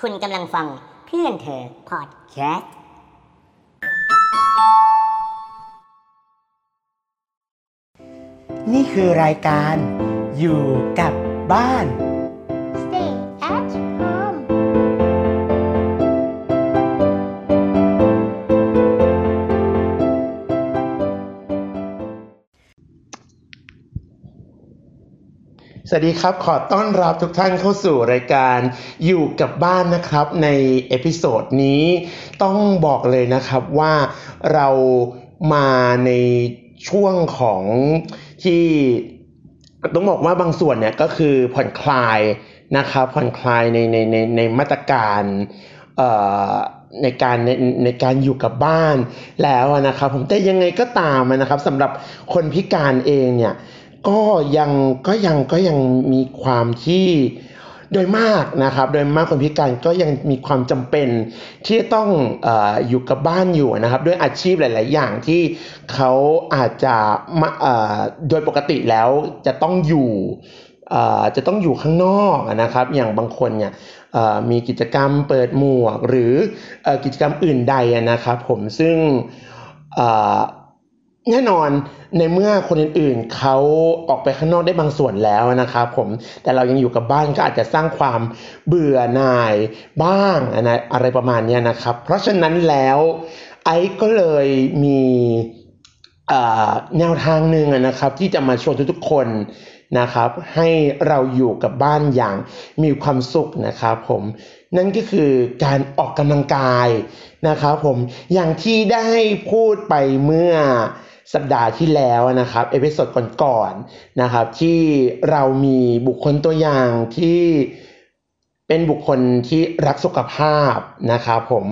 คุณกำลังฟังเพื่อนเธอพอดแคสต์นี่คือรายการอยู่กับบ้าน สวัสดีครับ ขอต้อนรับทุกท่านเข้าสู่รายการอยู่กับบ้านนะครับใน episode นี้ต้องบอกเลยนะครับว่าเรามาในช่วงของที่ต้องบอกว่าบางส่วนเนี่ยก็คือผ่อนคลายนะครับผ่อนคลายในในในในมาตรการเอ่อในการในในการอยู่กับบ้านแล้วนะครับผมแต่ยังไงก็ตามนะครับสำหรับคนพิการเองเนี่ย ก็ยังก็ยังก็ยังมีความที่โดยมากนะครับ โดยมากคนพิการก็ยังมีความจำเป็นที่จะต้องออยู่กับบ้านอยู่นะครับ ด้วยอาชีพหลาย ๆ อย่างที่เขาอาจจะมาโดยปกติแล้วจะต้องอยู่จะต้องอยู่ข้างนอกนะครับ อย่างบางคนเนี่ยมีกิจกรรมเปิดหมวกหรืออกิจกรรมอื่นใดนะครับ ผมซึ่ง แน่นอนในเมื่อคนอื่นๆเขาออกไปข้างนอกได้บางส่วนแล้วนะครับผมแต่เรายังอยู่กับบ้านก็อาจจะสร้างความเบื่อหน่ายบ้างนะอะไรประมาณนี้นะครับ เพราะฉะนั้นแล้วไอซ์ก็เลยมีแนวทางหนึ่งนะครับ ที่จะมาชวนทุกๆคนนะครับ ให้เราอยู่กับบ้านอย่างมีความสุขนะครับผมนั่นก็คือการออกกำลังกายนะครับผมอย่างที่ได้พูดไปเมื่อ สัปดาห์ที่แล้วนะครับเอพิโซดก่อนๆนะครับที่เรามีบุคคลตัวอย่างที่เป็นบุคคลที่รักสุขภาพนะครับผม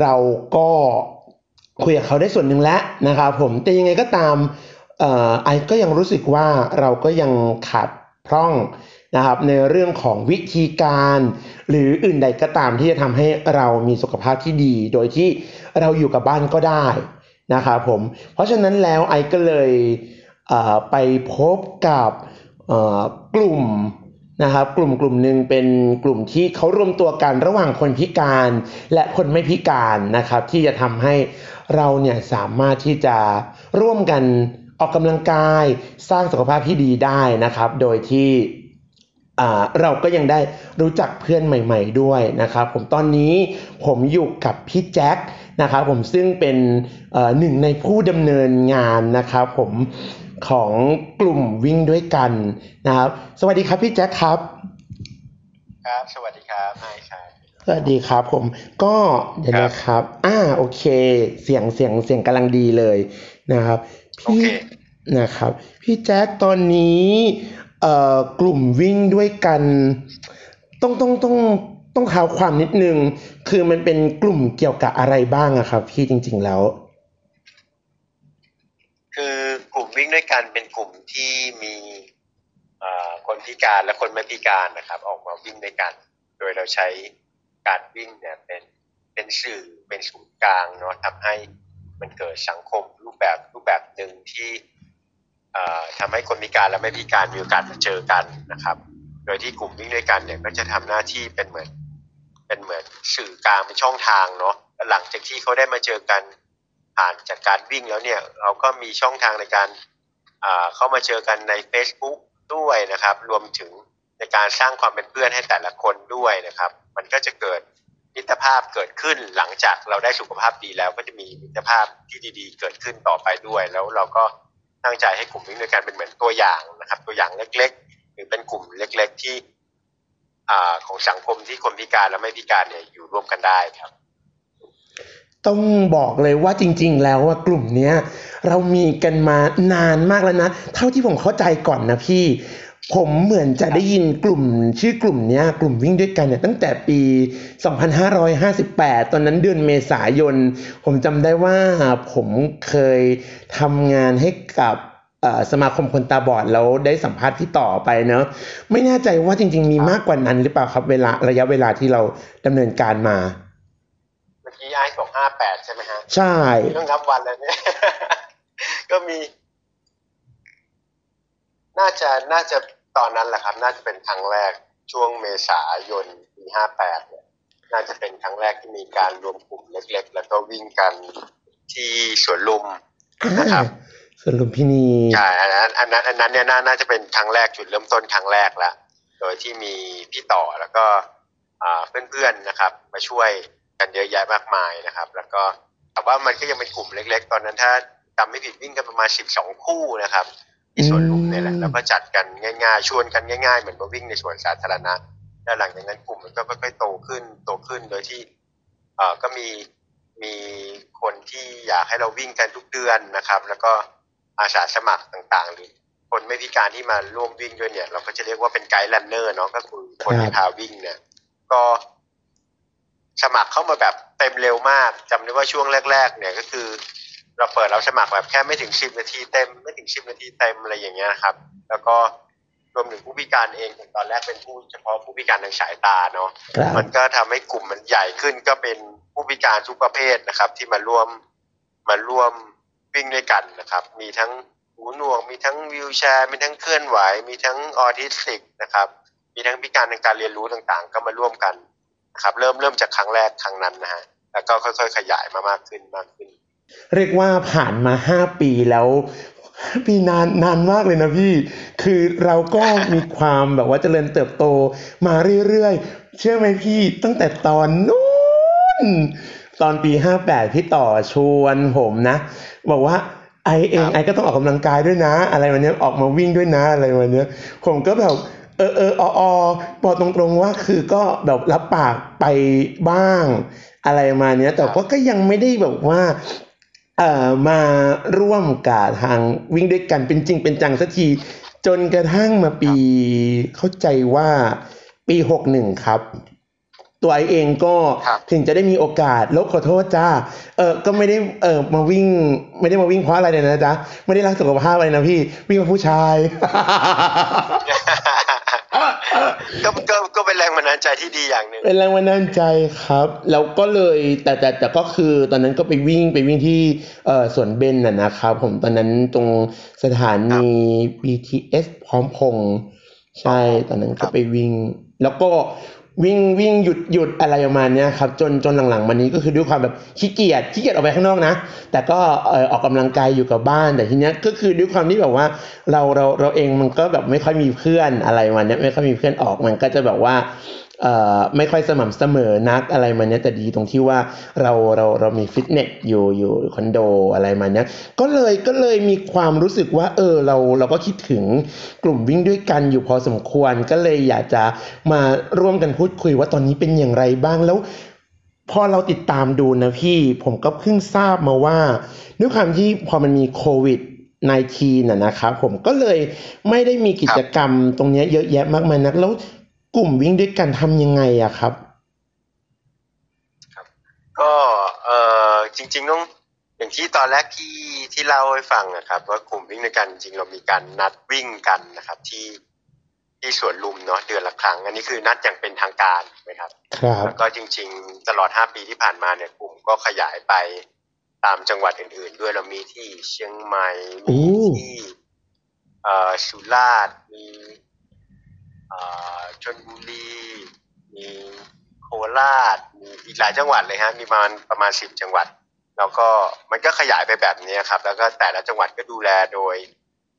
เราก็คุยกับเขาได้ส่วนหนึ่งแล้วนะครับผมแต่ยังไงก็ตามเอ่อไอก็ยังรู้สึกว่าเราก็ยังขาดพร่องนะครับในเรื่องของวิธีการหรืออื่นใดก็ตามที่จะทำให้เรามีสุขภาพที่ดี โดยที่เราอยู่กับบ้านก็ได้ นะครับผม เพราะฉะนั้นแล้วไอก็เลยไปพบกับกลุ่มนะครับกลุ่มกลุ่มหนึ่งเป็นกลุ่มที่เขารวมตัวกันระหว่างคนพิการและคนไม่พิการนะครับ ที่จะทำให้เราเนี่ยสามารถที่จะร่วมกันออกกำลังกายสร้างสุขภาพที่ดีได้นะครับ โดยที่ เราก็ยังได้รู้จักเพื่อนใหม่ ๆ ด้วยนะครับผมตอนนี้ผมอยู่กับพี่แจ็คนะครับผมซึ่งเป็นเอ่อหนึ่งในผู้ดำเนินงานนะครับผมของกลุ่มวิ่งด้วยกันนะครับสวัสดีครับพี่แจ็คครับครับ สวัสดีครับไอครับสวัสดีครับผมก็เดี๋ยวครับนะครับ อ่าโอเค เสียงเสียงเสียงกำลังดีเลยนะครับโอพี่เคนะครับ พี่แจ็คตอนนี้เอ่อ กลุ่มวิ่งด้วยกัน ต้องต้องต้องต้องเท้าความนิดนึง คือมันเป็นกลุ่มเกี่ยวกับอะไรบ้างอะครับ พี่จริง ๆแล้ว คือกลุ่มวิ่งด้วยกันเป็นกลุ่มที่มีอ่อคนพิการและคนไม่พิการนะครับ ออกมาวิ่งด้วยกัน โดยเราใช้การวิ่งเนี่ยเป็นเป็นสื่อเป็นศูนย์กลางเนาะทำให้มันเกิดสังคมรูปแบบรูปแบบหนึ่งที่ ทำให้คนพิการและไม่พิการมีโอกาสมาเจอกันนะครับ โดยที่กลุ่มวิ่งด้วยกันเนี่ยก็จะทำหน้าที่เป็นเหมือน เป็นเหมือนสื่อกลางเป็นช่องทางเนาะหลังจากที่เขาได้มาเจอกันผ่านจากการวิ่งแล้วเนี่ยเราก็มีช่องทางในการเข้ามาเจอกันใน Facebook ด้วยนะครับ รวมถึงในการสร้างความเป็นเพื่อนให้แต่ละคนด้วยนะครับ มันก็จะเกิดมิตรภาพเกิดขึ้นหลังจากเราได้สุขภาพดีแล้วก็จะมีมิตรภาพที่ดี ๆ เกิดขึ้นต่อไปด้วย แล้วเราก็ ตั้งใจให้กลุ่มวิ่งด้วยกันเป็นเหมือนตัวอย่างนะครับ ตัวอย่างเล็กๆ หรือเป็นกลุ่มเล็ก ๆ ที่อของสังคมที่คนพิการและไม่พิการเนี่ยอยู่ร่วมกันได้ครับ ต้องบอกเลยว่าจริง ๆ แล้วว่ากลุ่มเนี้ยเรามีกันมานานมากแล้วนะ เท่าที่ผมเข้าใจก่อนนะพี่ ผมเหมือนจะได้ยินกลุ่มชื่อกลุ่มเนี้ยกลุ่มวิ่งด้วยกันเนี่ยตั้งแต่ปี 2558 ตอนนั้นเดือนเมษายน ผมจำได้ว่าผมเคยทำงานให้กับเอ่อสมาคมคนตาบอดแล้วได้สัมภาษณ์พี่ต่อไปเนาะไม่แน่ใจว่าจริง ๆ มีมากกว่านั้นหรือเปล่าครับเวลาระยะเวลาที่เราดำเนินการมาเมื่อกี้ไอ้บอกห้าแปดใช่ไหมฮะใช่ต้องนับวันแล้วเนี่ยก็มี น่าจะน่าจะ ตอนนั้นแหละครับ น่าจะเป็นครั้งแรกช่วงเมษายนปีห้าแปดเนี่ยน่าจะเป็นครั้งแรกที่มีการรวมกลุ่มเล็ก ๆ แล้วก็วิ่งกันที่สวนลุมนะครับส่วนลุมพินีใช่อันนั้นอันนั้นอันนั้นเนี่ยน่าน่าจะเป็นครั้งแรกจุดเริ่มต้นครั้งแรกแล้วโดยที่มีพี่ต่อแล้วก็อ่าเพื่อนๆนะครับ มาช่วยกันเยอะแยะมากมายนะครับ แล้วก็แต่ว่ามันก็ยังเป็นกลุ่มเล็ก ๆ ตอนนั้นถ้าจำไม่ผิดวิ่งกันประมาณสิบสองคู่นะครับ ที่สวนลุมเนี่ยแหละแล้วก็จัดกันง่ายๆ ชวนกันง่ายๆ เหมือนมาวิ่งในสวนสาธารณะแล้วหลังจากนั้นกลุ่มมันก็ค่อยๆโตขึ้นโตขึ้นโดยที่เอ่อก็มีมีคนที่อยากให้เราวิ่งกันทุกเดือนนะครับ แล้วก็อาสาสมัครต่างๆหรือคนไม่พิการที่มาร่วมวิ่งด้วยเนี่ย เราก็จะเรียกว่าเป็นไกด์ลันเนอร์เนาะก็คือคนที่พาวิ่งเนี่ยก็สมัครเข้ามาแบบเต็มเร็วมากจำได้ว่าช่วงแรก ๆ เนี่ยก็คือ เราเปิดเราสมัครแบบแค่ไม่ถึงสิบนาทีเต็ม ไม่ถึงสิบนาทีเต็มอะไรอย่างเงี้ยครับ แล้วก็รวมถึงผู้พิการเองตอนแรกเป็นผู้เฉพาะผู้พิการทางสายตาเนาะครับมันก็ทำให้กลุ่มมันใหญ่ขึ้นก็เป็นผู้พิการทุกประเภทนะครับ ที่มาร่วมมาร่วมวิ่งด้วยกันนะครับ มีทั้งหูหนวก มีทั้งวิวแชร์ มีทั้งเคลื่อนไหว มีทั้งออทิสติกนะครับ มีทั้งพิการทางการเรียนรู้ต่างๆ ก็มาร่วมกันนะครับ เริ่มเริ่มจากครั้งแรกครั้งนั้นนะฮะแล้วก็ค่อยๆ ขยายมามากขึ้นมากขึ้น เรียกว่าผ่านมาห้าปีแล้วปีนานนานมากเลยนะพี่ คือเราก็มีความแบบว่าเจริญเติบโตมาเรื่อยๆ เชื่อไหมพี่ตั้งแต่ตอนนู้น ตอนปีห้าแปดพี่ต่อชวนผมนะ บอกว่าไอเองไอก็ต้องออกกำลังกายด้วยนะ อะไรวันนี้ยออกมาวิ่งด้วยนะ อะไรวันนี้ยผมก็แบบเออเอออออบอกตรงๆว่าคือก็แบบรับปากไปบ้าง อะไรมาเนี้ย แต่ว่าก็ยังไม่ได้แบบว่า มาร่วมกับทางวิ่งด้วยกันเป็นจริงเป็นจังสักที จนกระทั่งมาปีเข้าใจว่าปีหกหนึ่งครับ ตัวไอเองก็ครับถึงจะได้มีโอกาสลบขอโทษจ้าเออก็ไม่ได้เออมาวิ่ง ไม่ได้มาวิ่งเพราะอะไรเลยนะจ๊ะ ไม่ได้รักสุขภาพอะไรนะพี่ วิ่งกับผู้ชาย ก็ก็ก็เป็นแรงบันดาลใจที่ดีอย่างหนึ่งเป็นแรงบันดาลใจครับแล้วก็เลยแต่แต่แต่ก็คือตอนนั้นก็ไปวิ่งไปวิ่งที่เอ่อสวนเบนน่ะนะครับ ผมตอนนั้นตรงสถานี BTS พร้อมพงษ์ใช่ตอนนั้นก็ไปวิ่ง แล้วก็ วิ่งวิ่งหยุดหยุดอะไรประมาณนี้ครับจนจนหลังๆมานี้ก็คือด้วยความแบบขี้เกียจขี้เกียจออกไปข้างนอกนะ แต่ก็เออออกกำลังกายอยู่กับบ้าน แต่ทีเนี้ยก็คือด้วยความที่แบบว่าเราเราเราเองมันก็แบบไม่ค่อยมีเพื่อนอะไรมาเนี้ยไม่ค่อยมีเพื่อนออกมันก็จะแบบว่า ไม่ค่อยสม่ำเสมอนักอะไรมาเนี้ยแต่ดีตรงที่ว่าเราเราเรามีฟิตเนสอยู่อยู่คอนโดอะไรมาเนี้ยก็เลยก็เลยมีความรู้สึกว่า เออเราเราก็คิดถึงกลุ่มวิ่งด้วยกันอยู่พอสมควร ก็เลยอยากจะมาร่วมกันพูดคุยว่าตอนนี้เป็นอย่างไรบ้างแล้วพอเราติดตามดูนะพี่ผมก็เพิ่งทราบมาว่าด้วยความที่พอมันมีโควิด19น่ะนะครับผมก็เลยไม่ได้มีกิจกรรมตรงนี้เยอะแยะมากมายนักแล้ว กลุ่มวิ่งด้วยกันทำยังไงอะครับ ก็เออจริง ๆ ต้องอย่างที่ตอนแรกที่ที่เล่าให้ฟังนะครับ ว่ากลุ่มวิ่งด้วยกันจริงๆเรามีการนัดวิ่งกันนะครับ ที่ที่สวนลุมเนาะเดือนละครั้ง อันนี้คือนัดอย่างเป็นทางการถูกไหมครับครับแล้วก็จริง ๆ ตลอด 5 ปีที่ผ่านมาเนี่ยกลุ่มก็ขยายไปตามจังหวัดอื่น ๆ ด้วยเรามีที่เชียงใหม่โอ้มีที่เอ่อสุราษฎร์มีเอ่อ ชลบุรี มีโคราช มีอีกหลายจังหวัดเลยฮะ มีประมาณประมาณสิบจังหวัด แล้วก็มันก็ขยายไปแบบนี้ครับ แล้วก็แต่ละจังหวัดก็ดูแลโดย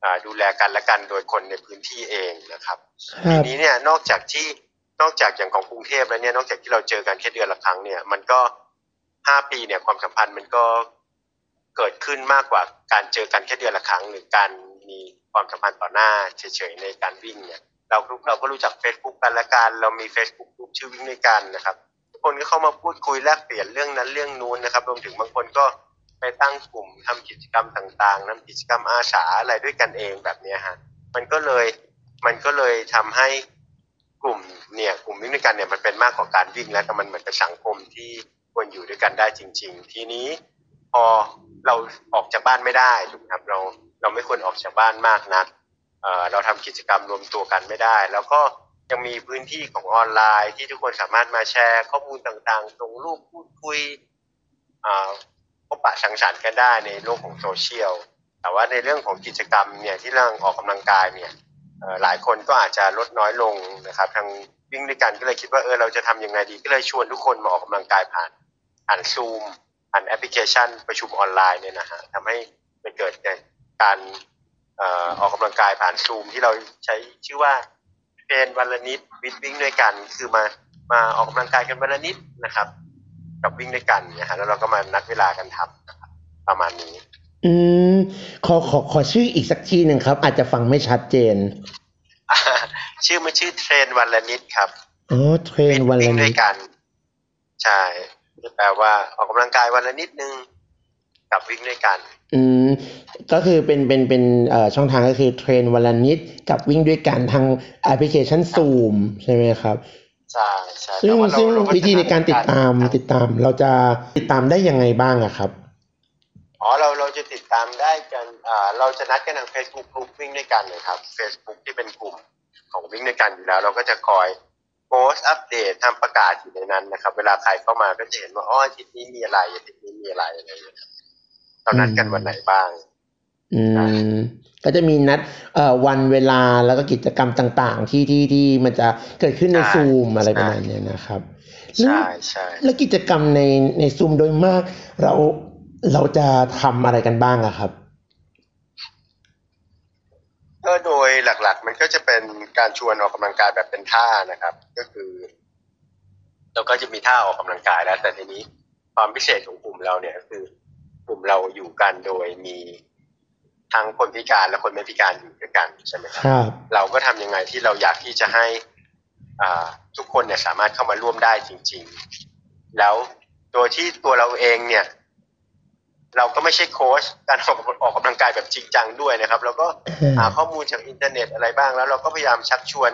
อ่าดูแลกันและกันโดยคนในพื้นที่เองนะครับครัทีบนี้เนี่ยนอกจากที่นอกจากอย่างของกรุงเทพแล้วเนี่ยนอกจากที่เราเจอกันแค่เดือนละครั้งเนี่ยมันก็ห้าปีเนี่ยความสัมพันธ์มันก็เกิดขึ้นมากกว่าการเจอกันแค่เดือนละครั้ง หรือการมีความสัมพันธ์ต่อหน้าเฉยๆในการวิ่งเนี่ย เราเราก็รู้จัก Facebook กันละกันเรามี Facebook กลุ่มชื่อวิ่งด้วยกันนะครับทุกคนก็เข้ามาพูดคุยแลกเปลี่ยนเรื่องนั้นเรื่องนู้นนะครับ รวมถึงบางคนก็ไปตั้งกลุ่มทำกิจกรรมต่างๆทำกิจกรรมอาสาอะไรด้วยกันเองแบบนี้ฮะมันก็เลยมันก็เลยทำให้กลุ่มเนี่ยกลุ่มวิ่งด้วยกันเนี่ยมันเป็นมากกว่าการวิ่งแล้วแต่มันเหมือนเป็นสังคมที่ควรอยู่ด้วยกันได้จริง ๆ ทีนี้พอเราออกจากบ้านไม่ได้ถูกไหมครับเราเราไม่ควรออกจากบ้านมากนัก เราทำกิจกรรมรวมตัวกันไม่ได้ แล้วก็ยังมีพื้นที่ของออนไลน์ที่ทุกคนสามารถมาแชร์ข้อมูลต่างๆส่งรูปพูดคุยอ่าพบปะสังสรรค์กันได้ในโลกของโซเชียล แต่ว่าในเรื่องของกิจกรรมเนี่ยที่เราองออกกำลังกายเนี่ยหลายคนก็อาจจะลดน้อยลงนะครับ ทางวิ่งด้วยกันก็เลยคิดว่าเออเราจะทำยังไงดี ก็เลยชวนทุกคนมาออกกำลังกายผ่านผ่านซูมผ่านแอปพลิเคชัน ประชุมออนไลน์เนี่ยนะฮะทำให้มันเกิดการ อ่อออกกำลังกายผ่านซูมที่เราใช้ชื่อว่าเป็นวันละนิดวิดวิ่งด้วยกัน คือมามาออกกำลังกายกันวันละนิดนะครับ กับวิ่งด้วยกันนะฮะแล้วเราก็มานัดเวลากันทำนะครับประมาณนี้ อืมขอขอขอชื่ออีกสักทีหนึ่งครับ อาจจะฟังไม่ชัดเจน ชื่อมันชื่อเทรนวันละนิดครับอ๋อเทรนวันวิ่ละงด้นิวยดกัน ใช่แปลว่าออกกำลังกายวันละนิดนึง กับวิ่งด้วยกัน อืมก็คือเป็นเป็นเป็นเอ่อช่องทางก็คือเทรนวันละนิดกับวิ่งด้วยกันทางแอปพลิเคชันซูมใช่ไหมครับใช่ใช่ซึ่งแต่ว่าเราซึ่งเราก็วิธีในการติดตามจะติดตามเราจะติดตามได้ยังไงบ้างอะครับอ๋อเราเราจะติดตามได้กันอ่าเราจะนัดกันทาง Facebook กลุ่มวิ่งด้วยกันเลยครับ Facebook ที่เป็นกลุ่มของวิ่งด้วยกันอยู่แล้ว เราก็จะคอยโพสต์อัปเดตทำประกาศอยู่ในนั้นนะครับ เวลาใครเข้ามาก็จะเห็นว่าอ๋ออาทิตย์นี้มีอะไรอาทิตย์นี้มีอะไรอะไรอย่างเงี้ยครับ เรานัดกันวันไหนบ้าง อืมก็จะมีนัดเอ่อวันเวลาแล้วก็กิจกรรมต่างๆ ที่ที่ที่มันจะเกิดขึ้นในใช่ซูมอะไรใช่ประมาณเนี้ยนะครับใช่ใช่แล้วกิจกรรมในในซูมโดยมาก เราเราจะทำอะไรกันบ้างอะครับก็โดยหลักๆ มันก็จะเป็นการชวนออกกำลังกายแบบเป็นท่านะครับ ก็คือเราก็จะมีท่าออกกำลังกายแล้ว แต่ทีนี้ความพิเศษของกลุ่มเราเนี่ยก็คือ กลุ่มเราอยู่กันโดยมีทั้งคนพิการและคนไม่พิการอยู่ด้วยกันใช่ไหมครับครับเราก็ทำยังไงที่เราอยากที่จะให้อ่าทุกคนเนี่ยสามารถเข้ามาร่วมได้จริง ๆ แล้วโดยที่ตัวเราเองเนี่ย เราก็ไม่ใช่โค้ชการออกออกกำลังกายแบบจริงจังด้วยนะครับ เราก็หาข้อมูลจากอินเทอร์เน็ตอะไรบ้างแล้ว เราก็พยายามชักชวน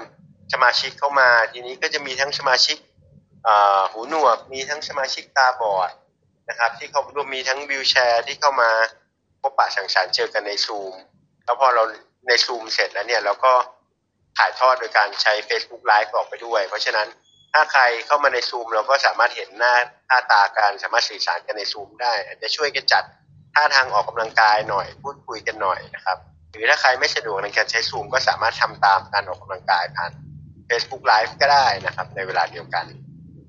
สมาชิกเข้ามา ทีนี้ก็จะมีทั้งสมาชิกอ่าหูหนวกมีทั้งสมาชิกตาบอด นะครับ ที่เข้าร่วมมีทั้ง wheelchair ที่เข้ามาพบปะสังสรรค์เจอกันในซูมแล้วพอเราในซูมเสร็จแล้วเนี่ยเราก็ถ่ายทอดโดยการใช้ Facebook Live ออกไปด้วย เพราะฉะนั้นถ้าใครเข้ามาในซูมเราก็สามารถเห็นหน้าหน้าตาการสามารถสื่อสารกันในซูมได้ อาจจะช่วยกันจัดท่าทางออกกำลังกายหน่อยพูดคุยกันหน่อยนะครับหรือถ้าใครไม่สะดวกในการใช้ซูมก็สามารถทำตามการออกกำลังกายผ่าน Facebook Live ก็ได้นะครับ ในเวลาเดียวกัน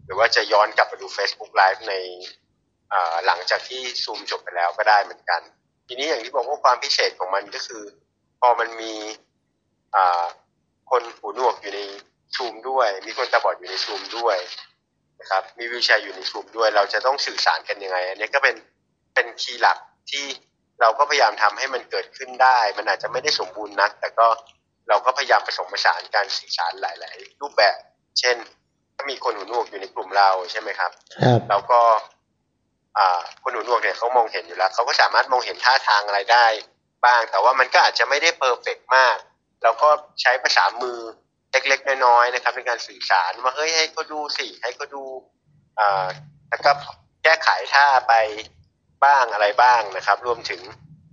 หรือว่าจะย้อนกลับไปดู Facebook Live ใน หลังจากที่ซูมจบไปแล้วก็ได้เหมือนกัน ทีนี้อย่างที่บอกว่าความพิเศษของมันก็คือ พอมันมีอ่าคนหูหนวกอยู่ในซูมด้วย มีคนตาบอดอยู่ในซูมด้วยนะครับ มีวิวแชร์อยู่ในซูมด้วย เราจะต้องสื่อสารกันยังไง อันนี้ก็เป็นเป็นคีย์หลักที่เราก็พยายามทำให้มันเกิดขึ้นได้ มันอาจจะไม่ได้สมบูรณ์นัก แต่ก็เราก็พยายามผสมผสานการสื่อสารหลาย ๆ รูปแบบ เช่น ถ้ามีคนหูหนวกอยู่ในกลุ่มเราใช่ไหมครับครับแล้วก็อ่า คนหูหนวกเนี่ยเขามองเห็นอยู่แล้วเขาก็สามารถมองเห็นท่าทางอะไรได้บ้าง แต่ว่ามันก็อาจจะไม่ได้เพอร์เฟกมากเราก็ใช้ภาษามือเล็กๆน้อยๆนะครับในการสื่อสารว่าเฮ้ยให้เขาดูสิให้เขาดูอแล้วก็แก้ไขท่าไปบ้างอะไรบ้างนะครับ รวมถึง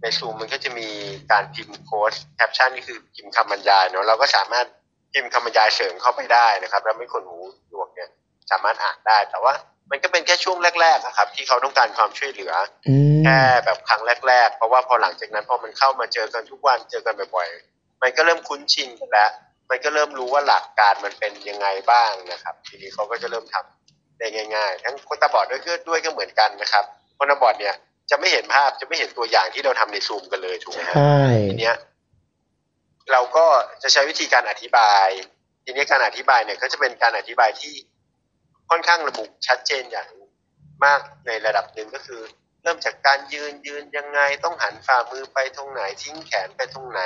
ในซูมมันก็จะมีการพิมพ์โค้ดแคปชั่นนี่คือพิมพ์คำบรรยายเนาะเราก็สามารถพิมพ์คำบรรยายเสริมเข้าไปได้นะครับ แล้วไม่คนหูหนวกเนี่ยสามารถอ่านได้แต่ว่า มันก็เป็นแค่ช่วงแรกๆอะครับ ที่เขาต้องการความช่วยเหลืออืมแค่แบบครั้งแรก ๆ เพราะว่าพอหลังจากนั้นพอมันเข้ามาเจอกันทุกวันเจอกันบ่อยๆมันก็เริ่มคุ้นชินกันแล้วมันก็เริ่มรู้ว่าหลักการมันเป็นยังไงบ้างนะครับ ทีนี้เขาก็จะเริ่มทำได้ง่าย ๆ ทั้งคนตาบอดด้วยก็ด้วยก็เหมือนกันนะครับคนตาบอดเนี่ยจะไม่เห็นภาพจะไม่เห็นตัวอย่างที่เราทำในซูมกันเลยถูกไหมฮะใช่ทีเนี้ยเราก็จะใช้วิธีการอธิบาย ทีนี้การอธิบายเนี่ยก็จะเป็นการอธิบายที่ ค่อนข้างระบุชัดเจนอย่างมากในระดับหนึ่งก็คือ เริ่มจากการยืนยืนยังไงต้องหันฝ่ามือไปตรงไหนทิ้งแขนไปตรงไหน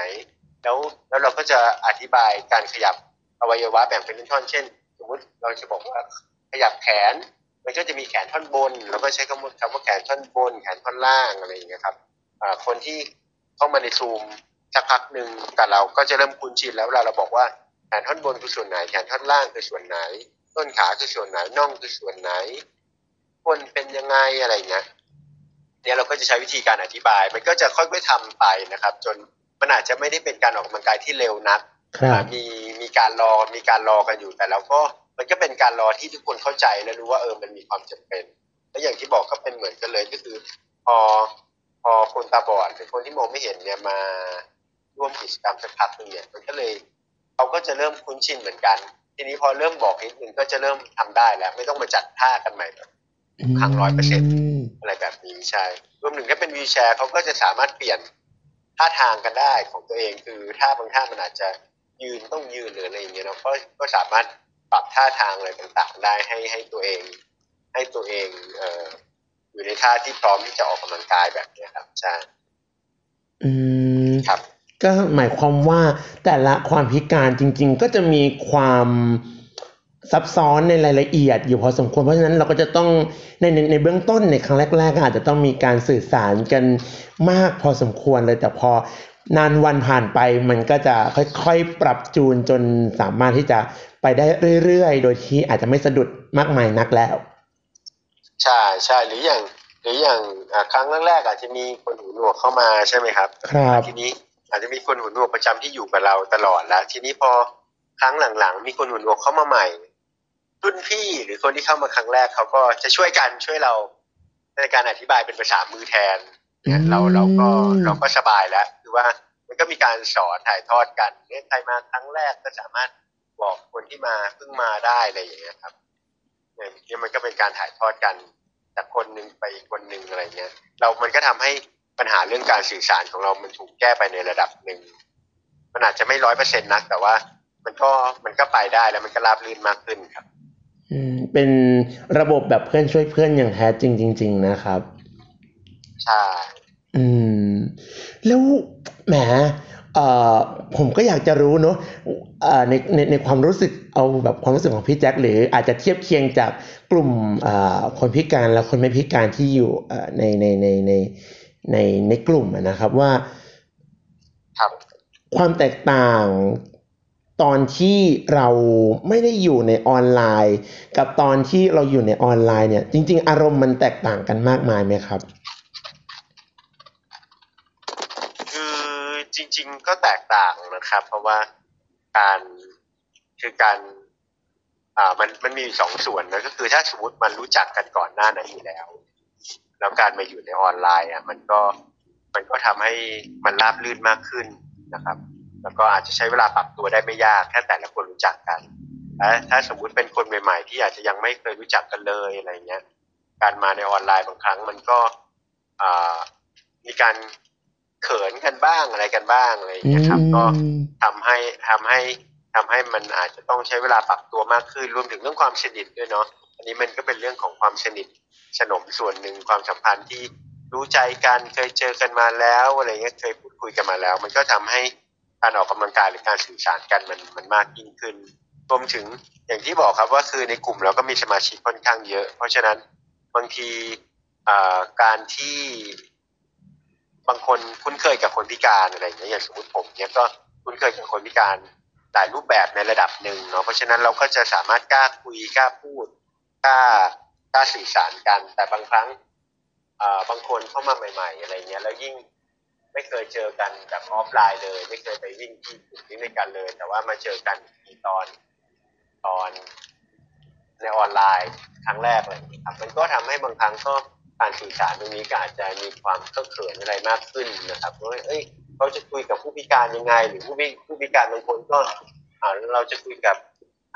แล้วแล้วเราก็จะอธิบายการขยับอวัยวะแบ่งเป็นท่อนเช่น สมมติเราจะบอกว่าขยับแขนมันก็จะมีแขนท่อนบนเราก็ใช้คำว่าคำว่าแขนท่อนบน แขนท่อนล่างอะไรอย่างเงี้ยครับคนที่เข้ามาในซูมสักพักหนึ่งกับเราก็จะเริ่มคุ้นชินแล้วเวลาเราบอกว่าแขนท่อนบนคือส่วนไหนแขนท่อนล่างคือส่วนไหน ต้นขาคือส่วนไหนน่องคือส่วนไหนคนเป็นยังไงอะไรอย่างเงี้ยเนี่ยเราก็จะใช้วิธีการอธิบาย มันก็จะค่อยๆทำไปนะครับ จนมันอาจจะไม่ได้เป็นการออกกำลังกายที่เร็วนักครับมีมีการรอมีการรอกันอยู่แต่เราก็มันก็เป็นการรอที่ทุกคนเข้าใจและรู้ว่าเออมันมีความจำเป็น และอย่างที่บอกก็เป็นเหมือนกันเลยก็คือ พอพอคนตาบอดหรือคนที่มองไม่เห็นเนี่ยมาร่วมกิจกรรมสักพักหนึ่งเนี่ยมันก็เลยเขาก็จะเริ่มคุ้นชินเหมือนกัน ทีนี้พอเริ่มบอกนิดนึงก็จะเริ่มทำได้แล้ว ไม่ต้องมาจัดท่ากันใหม่แบบครั้ง100%มอะไรแบบนี้ใช่รวมถึงถ้าเป็นวีลแชร์เขาก็จะสามารถเปลี่ยนท่าทางกันได้ของตัวเองคือท่าบางท่ามันอาจจะยืนต้องยืนหรืออะไรอย่างเงี้ยเนาะก็ก็สามารถปรับท่าทางอะไรต่างๆ ได้ให้ให้ตัวเอง ให้ตัวเองเอ่ออยู่ในท่าที่พร้อมที่จะออกกำลังกายแบบเนี้ยครับใช่อืมครับ ก็หมายความว่าแต่ละความพิการจริง ๆ ก็จะมีความซับซ้อนในรายละเอียดอยู่พอสมควรเพราะฉะนั้นเราก็จะต้องในในในเบื้องต้นในครั้งแรกๆอาจจะต้องมีการสื่อสารกันมากพอสมควรเลยแต่พอนานวันผ่านไปมันก็จะค่อยๆ ปรับจูนจนสามารถที่จะไปได้เรื่อยๆ โดยที่อาจจะไม่สะดุดมากมายนักแล้ว ใช่ใช่หรืออย่างหรืออย่างครั้งแรกๆอาจจะมีคนหูหนวกเข้ามาใช่ไหมครับครับทีนี้ อาจจะมีคนหูหนวกประจำที่อยู่กับเราตลอดแล้ว ทีนี้พอครั้งหลังๆ มีคนหูหนวกเข้ามาใหม่ รุ่นพี่หรือคนที่เข้ามาครั้งแรกเขาก็จะช่วยกันช่วยเรา ในการอธิบายเป็นภาษามือแทนเนี่ยเราเราก็เราก็สบายแล้วคือว่ามันก็มีการสอนถ่ายทอดกันเนี่ยใครมาครั้งแรกก็สามารถบอกคนที่มาเพิ่งมาได้อะไรอย่างเงี้ยครับเนี่ยเนี่ยมันก็เป็นการถ่ายทอดกันจากคนหนึ่งไปอีกคนหนึ่งอะไรเงี้ยเรามันก็ทำให้ ปัญหาเรื่องการสื่อสารของเรามันถูกแก้ไปในระดับหนึ่งมันอาจจะไม่ร้อยเปอร์เซ็นต์นัก แต่ว่ามันก็มันก็ไปได้แล้วมันก็ราบรื่นมากขึ้นครับ อืม เป็นระบบแบบเพื่อนช่วยเพื่อนอย่างแท้จริงจริง ๆ นะครับใช่อืม แล้วแหมเอ่อผมก็อยากจะรู้เนอะเอ่อในในในความรู้สึกเอาแบบความรู้สึกของพี่แจ็คหรืออาจจะเทียบเคียงจากกลุ่มเอ่อคนพิการและคนไม่พิการที่อยู่เอ่อในในในใน ในในกลุ่มอะนะครับว่าครับความแตกต่างตอนที่เราไม่ได้อยู่ในออนไลน์ กับตอนที่เราอยู่ในออนไลน์เนี่ย จริง ๆ อารมณ์มันแตกต่างกันมากมายไหมครับ คือจริง ๆ ก็แตกต่างนะครับ เพราะว่าการคือการอ่ามันมันมีอยู่สองส่วนนะก็คือถ้าสมมติมันรู้จักกันก่อนหน้านั้นอยู่แล้ว แล้วการมาอยู่ในออนไลน์อะมันก็มันก็ทำให้มันราบรื่นมากขึ้นนะครับ แล้วก็อาจจะใช้เวลาปรับตัวได้ไม่ยากแค่แต่ละคนรู้จักกันและถ้าสมมุติเป็นคนใหม่ๆ ที่อาจจะยังไม่เคยรู้จักกันเลยอะไรเงี้ย การมาในออนไลน์บางครั้งมันก็มีการเขินกันบ้างอะไรกันบ้างอะไรอย่างเงี้ยครับ ก็ทำให้ทำให้ ทำให้มันอาจจะต้องใช้เวลาปรับตัวมากขึ้นรวมถึงเรื่องความสนิทด้วยเนาะอันนี้มันก็เป็นเรื่องของความสนิทสนมส่วนหนึ่งความสัมพันธ์ที่รู้ใจกันเคยเจอกันมาแล้วอะไรเงี้ยเคยพูดคุยกันมาแล้ว มันก็ทำให้การออกกำลังกายหรือการสื่อสารกันมันมันมากยิ่งขึ้นรวมถึงอย่างที่บอกครับว่าคือในกลุ่มเราก็มีสมาชิกค่อนข้างเยอะ เพราะฉะนั้นบางทีอ่าการที่บางคนคุ้นเคยกับคนพิการอะไรอย่างเงี้ยอย่างสมมติผมเนี่ยก็คุ้นเคยกับคนพิการ หลายรูปแบบในระดับหนึ่งเนาะเพราะฉะนั้นเราก็จะสามารถกล้าคุยกล้าพูดกล้ากล้าสื่อสารกัน แต่บางครั้งอ่าบางคนเข้ามาใหม่ๆอะไรเงี้ยแล้วยิ่งไม่เคยเจอกันแบบออฟไลน์เลย ไม่เคยไปวิ่งที่กลุ่มนี้ด้วยกันเลย แต่ว่ามาเจอกันอีตอนตอนในออนไลน์ครั้งแรกเลยครับมันก็ทำให้บางครั้งก็การสื่อสารตรงนี้ก็อาจจะมีความเคอะเขินอะไรมากขึ้นนะครับว่าเอ้ย เขาจะคุยกับผู้พิการยังไง หรือผู้พิผู้พิการบางคนก็อ่าเราจะคุยกับ